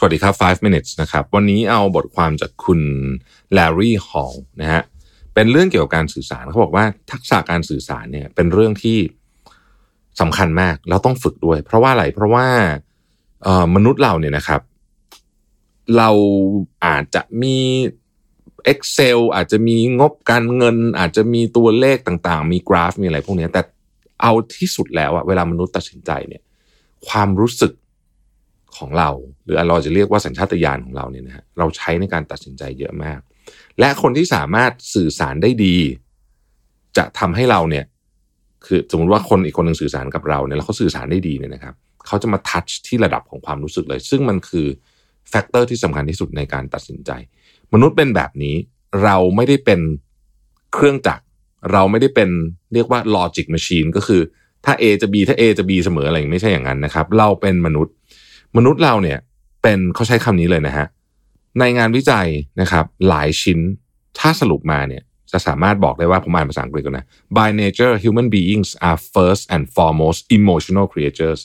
สวัสดีครับ 5 minutes นะครับ วันนี้เอาบทความจากคุณแลรี่ฮอลนะฮะ เป็นเรื่องเกี่ยวกับการสื่อสารเขาบอกว่าทักษะการสื่อสารเนี่ยเป็นเรื่องที่สำคัญมากแล้วต้องฝึกด้วย เพราะว่าอะไร เพราะว่าเอ่อมนุษย์เราเนี่ยนะครับ เราอาจจะมี Excel อาจจะมีงบการเงิน อาจจะมีตัวเลขต่างๆ มีกราฟมีอะไรพวกนี้แต่เอาที่สุดแล้วอะเวลามนุษย์ตัดสินใจเนี่ย ความรู้สึก ของเรา หรือเราจะเรียกว่าสัญชาตญาณของเราเนี่ยนะฮะเราใช้ในการตัดสินใจเยอะมาก และคนที่สามารถสื่อสารได้ดี จะทำให้เราเนี่ยคือสมมติว่าคนอีกคนหนึ่งสื่อสารกับเราเนี่ยแล้วเขาสื่อสารได้ดีเนี่ยนะครับเขาจะมา touch ที่ระดับของความรู้สึกเลย ซึ่งมันคือ factor ที่สำคัญที่สุดในการตัดสินใจ มนุษย์เป็นแบบนี้เราไม่ได้เป็นเครื่องจักรเราไม่ได้เป็นเรียกว่า logic machine ก็คือถ้า A จะ B ถ้า A จะ B เสมออะไรอย่างไม่ใช่อย่างนั้นนะครับ เราเป็นมนุษย์ มนุษย์เราเนี่ยเป็นเขาใช้คำนี้เลยนะฮะในงานวิจัยนะครับ หลายชิ้นถ้าสรุปมาเนี่ยจะสามารถบอกได้ว่าผมอ่านภาษาอังกฤษก่อนนะ by nature human beings are first and foremost emotional creatures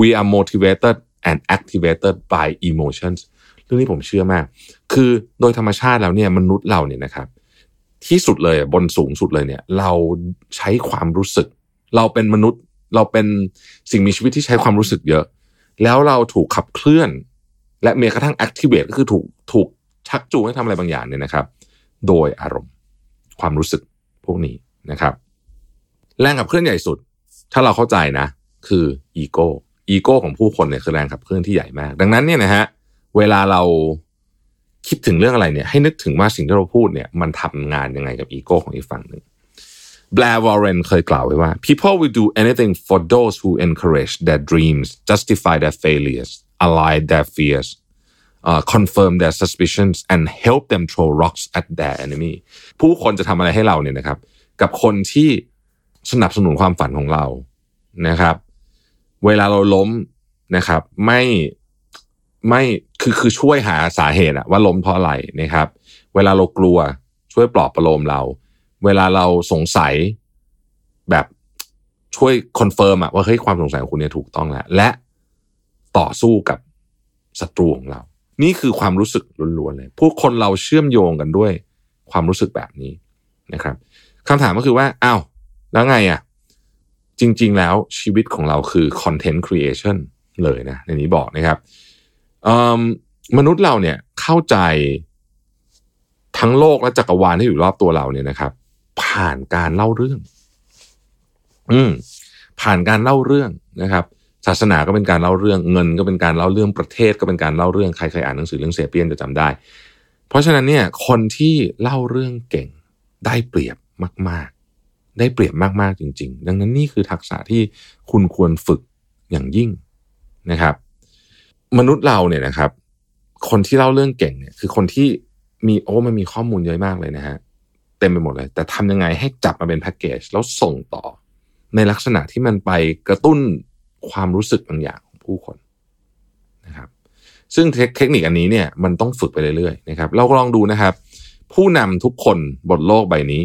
we are motivated and activated by emotions เรื่องนี้ผมเชื่อมาก คือโดยธรรมชาติแล้วเนี่ยมนุษย์เราเนี่ยนะครับที่สุดเลยบนสูงสุดเลยเนี่ย เราใช้ความรู้สึก เราเป็นมนุษย์เราเป็นสิ่งมีชีวิตที่ใช้ความรู้สึกเยอะ แล้วเราถูกขับเคลื่อน และแม้กระทั่ง activate ก็คือถูกถูกชักจูงให้ทำอะไรบางอย่างเนี่ยนะครับ โดยอารมณ์ ความรู้สึกพวกนี้นะครับ แรงขับเคลื่อนใหญ่สุด ถ้าเราเข้าใจนะ คือ ego ego ของผู้คนเนี่ยคือแรงขับเคลื่อนที่ใหญ่มาก ดังนั้นเนี่ยนะฮะเวลาเราคิดถึงเรื่องอะไรเนี่ยให้นึกถึงว่าสิ่งที่เราพูดเนี่ยมันทำงานยังไงกับอีโก้ของอีกฝั่งหนึ่ง Blair Warren เคยกล่าวไว้ว่า people will do anything for those who encourage their dreams justify their failures allay their fears uh, confirm their suspicions and help them throw rocks at their enemy ผู้คนจะทำอะไรให้เราเนี่ยนะครับ กับคนที่สนับสนุนความฝันของเรานะครับ เวลาเราล้มนะครับ ไม่ไม่คือคือช่วยหาสาเหตุอะว่าล้มเพราะอะไรนะครับ เวลาเรากลัวช่วยปลอบประโลมเรา เวลาเราสงสัยแบบช่วย confirm อะว่าเฮ้ยความสงสัยของคุณเนี่ยถูกต้องแล้ว และต่อสู้กับศัตรูของเรา นี่คือความรู้สึกล้วนๆเลยผู้คนเราเชื่อมโยงกันด้วยความรู้สึกแบบนี้นะครับคำถามก็คือว่าอ้าวแล้วไงอะจริง ๆ แล้วชีวิตของเราคือ content creation เลยนะในนี้บอกนะครับมนุษย์เราเนี่ยเข้าใจทั้งโลกและจักรวาลที่อยู่รอบตัวเราเนี่ยนะครับ ผ่านการเล่าเรื่อง อืม ผ่านการเล่าเรื่องนะครับ ศาสนาก็เป็นการเล่าเรื่อง เงินก็เป็นการเล่าเรื่องประเทศก็เป็นการเล่าเรื่องใครเคยอ่านหนังสือเรื่องเซเปียนจะจำได้ เพราะฉะนั้นเนี่ย คนที่เล่าเรื่องเก่งได้เปรียบมาก ๆ ได้เปรียบมาก ๆ จริง ๆ ดังนั้นนี่คือทักษะที่คุณควรฝึกอย่างยิ่งนะครับ มนุษย์เราเนี่ยนะครับ คนที่เล่าเรื่องเก่งเนี่ย คือคนที่มีโอ้มันมีข้อมูลเยอะมากเลยนะฮะ เต็มไปหมดเลย แต่ทำยังไงให้จับมาเป็นแพ็กเกจแล้วส่งต่อ ในลักษณะที่มันไปกระตุ้นความรู้สึกบางอย่างของผู้คนนะครับ ซึ่งเทคนิคอันนี้เนี่ยมันต้องฝึกไปเรื่อยๆนะครับ เราก็ลองดูนะครับ ผู้นำทุกคนบนโลกใบนี้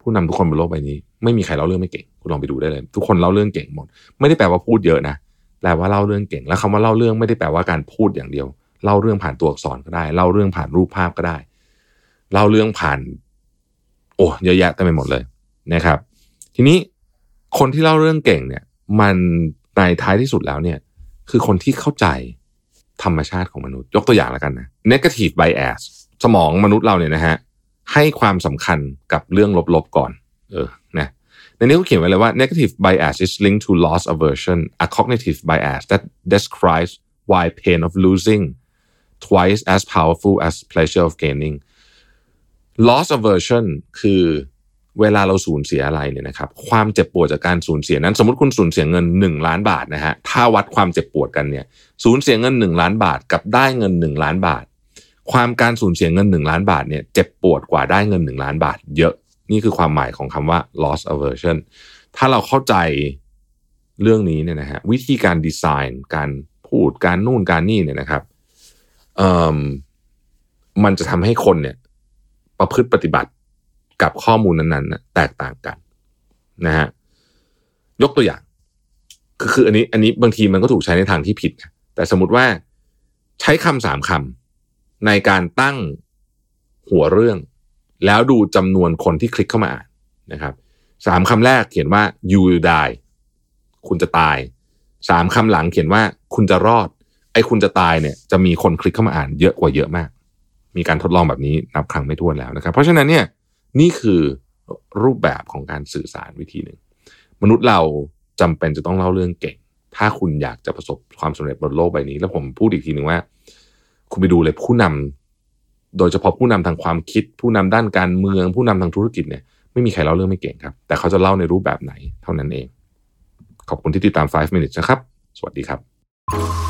ผู้นำทุกคนบนโลกใบนี้ ไม่มีใครเล่าเรื่องไม่เก่ง คุณลองไปดูได้เลย ทุกคนเล่าเรื่องเก่งหมด ไม่ได้แปลว่าพูดเยอะนะแปลว่าเล่าเรื่องเก่ง แล้วคำว่าเล่าเรื่องไม่ได้แปลว่าการพูดอย่างเดียว เล่าเรื่องผ่านตัวอักษรก็ได้ เล่าเรื่องผ่านรูปภาพก็ได้ เล่าเรื่องผ่าน โอ้เยอะแยะเต็มไปหมดเลยนะครับ ทีนี้คนที่เล่าเรื่องเก่งเนี่ย มันในท้ายที่สุดแล้วเนี่ย คือคนที่เข้าใจธรรมชาติของมนุษย์ ยกตัวอย่างแล้วกันนะ negative bias สมองมนุษย์เราเนี่ยนะฮะให้ความสำคัญกับเรื่องลบๆก่อน เออนะในนี้เขาเขียนไว้เลยว่า negative bias is linked to loss aversion a cognitive bias that describes why pain of losing twice as powerful as pleasure of gaining loss aversion คือเวลาเราสูญเสียอะไรเนี่ยนะครับ ความเจ็บปวดจากการสูญเสียนั้น สมมติคุณสูญเสียเงิน 1 ล้านบาทนะฮะถ้าวัดความเจ็บปวดกันเนี่ยสูญเสียเงิน 1 ล้านบาท กับได้เงิน 1 ล้านบาท ความการสูญเสียเงิน 1 ล้านบาทเนี่ยเจ็บปวดกว่าได้เงิน 1 ล้านบาท เยอะนี่คือความหมายของคำว่า loss aversion ถ้าเราเข้าใจเรื่องนี้เนี่ยนะฮะวิธีการดีไซน์การพูดการนู่นการนี่เนี่ยนะครับเอ่อมันจะทำให้คนเนี่ย ประพฤติปฏิบัติกับข้อมูลนั้นๆนแตกต่างกันนะฮะยกตัวอย่างคือคืออันนี้ อันนี้บางทีมันก็ถูกใช้ในทางที่ผิดนะแต่สมมติว่าใช้คำสามคำในการตั้งหัวเรื่อง แล้วดูจำนวนคนที่คลิกเข้ามาอ่านนะครับสามคำแรกเขียนว่า you will die คุณจะตายสามคำหลังเขียนว่าคุณจะรอด ไอ้คุณจะตายเนี่ย จะมีคนคลิกเข้ามาอ่านเยอะกว่าเยอะมาก มีการทดลองแบบนี้นับครั้งไม่ถ้วนแล้วนะครับ เพราะฉะนั้นเนี่ยนี่คือรูปแบบของการสื่อสารวิธีหนึ่ง มนุษย์เราจำเป็นจะต้องเล่าเรื่องเก่ง ถ้าคุณอยากจะประสบความสำเร็จบนโลกใบนี้ แล้วผมพูดอีกทีหนึ่งว่า คุณไปดูเลยผู้นำโดยเฉพาะผู้นำทางความคิด ผู้นำด้านการเมือง ผู้นำทางธุรกิจเนี่ยไม่มีใครเล่าเรื่องไม่เก่งครับ แต่เขาจะเล่าในรูปแบบไหนเท่านั้นเอง ขอบคุณที่ติดตาม 5 minutes นะครับ สวัสดีครับ